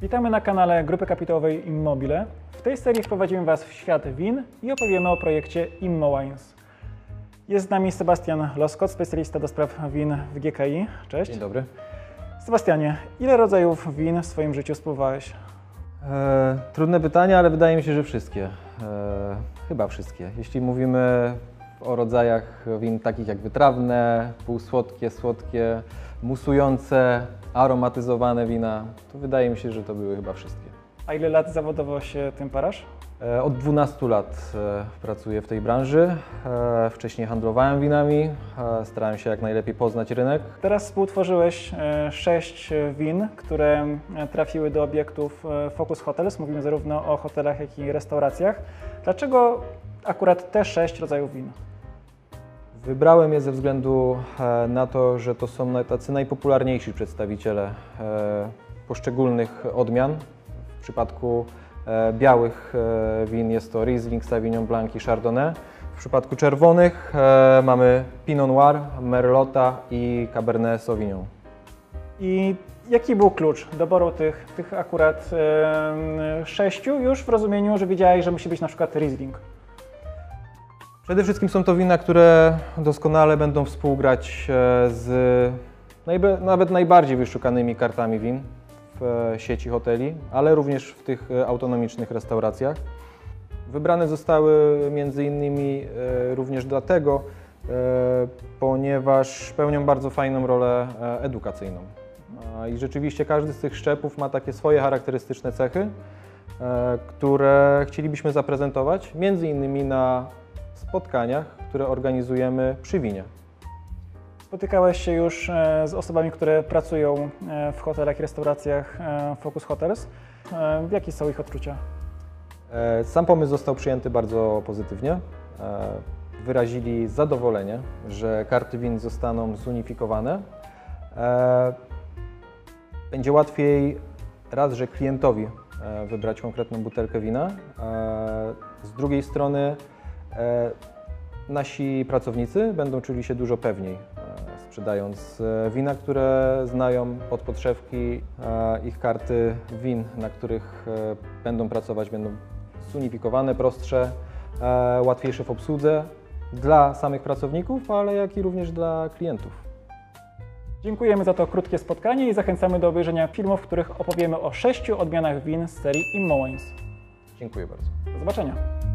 Witamy na kanale Grupy Kapitałowej Immobile. W tej serii wprowadzimy Was w świat win i opowiemy o projekcie ImmoWines. Jest z nami Sebastian Loskot, specjalista do spraw win w GKI. Cześć. Dzień dobry. Sebastianie, ile rodzajów win w swoim życiu spróbowałeś? E, trudne pytanie, ale wydaje mi się, że wszystkie. E, chyba wszystkie. Jeśli mówimy o rodzajach win takich jak wytrawne, półsłodkie, słodkie, musujące, aromatyzowane wina, to wydaje mi się, że to były chyba wszystkie. A ile lat zawodowo się tym parasz? E, Od 12 lat e, pracuję w tej branży. E, Wcześniej handlowałem winami, starałem się jak najlepiej poznać rynek. Teraz współtworzyłeś e, sześć win, które trafiły do obiektów Focus Hotels. Mówimy zarówno o hotelach, jak i restauracjach. Dlaczego akurat te sześć rodzajów win? Wybrałem je ze względu e, na to, że to są tacy najpopularniejsi przedstawiciele e, poszczególnych odmian. W przypadku e, białych win jest to Riesling, Sauvignon Blanc i Chardonnay. W przypadku czerwonych mamy Pinot Noir, Merlota i Cabernet Sauvignon. I jaki był klucz doboru tych, tych akurat sześciu już w rozumieniu, że wiedziałeś, że musi być na przykład Riesling? Przede wszystkim są to wina, które doskonale będą współgrać e, z nawet najbardziej wyszukanymi kartami win w e, sieci hoteli, ale również w tych e, autonomicznych restauracjach. Wybrane zostały między innymi również dlatego, ponieważ pełnią bardzo fajną rolę edukacyjną. I rzeczywiście każdy z tych szczepów ma takie swoje charakterystyczne cechy, które chcielibyśmy zaprezentować między innymi na spotkaniach, które organizujemy przy winie. Spotykałeś się już e, z osobami, które pracują e, w hotelach i restauracjach e, Focus Hotels. Jakie są ich odczucia? Sam pomysł został przyjęty bardzo pozytywnie. Wyrazili zadowolenie, że karty win zostaną zunifikowane. Będzie łatwiej raz, że klientowi wybrać konkretną butelkę wina. Z drugiej strony nasi pracownicy będą czuli się dużo pewniej, e, sprzedając e, wina, które znają od podszewki. e, Ich karty win, na których e, będą pracować, będą zunifikowane, prostsze, e, łatwiejsze w obsłudze dla samych pracowników, ale jak i również dla klientów. Dziękujemy za to krótkie spotkanie i zachęcamy do obejrzenia filmów, w których opowiemy o sześciu odmianach win z serii ImmoWines. Dziękuję bardzo. Do zobaczenia!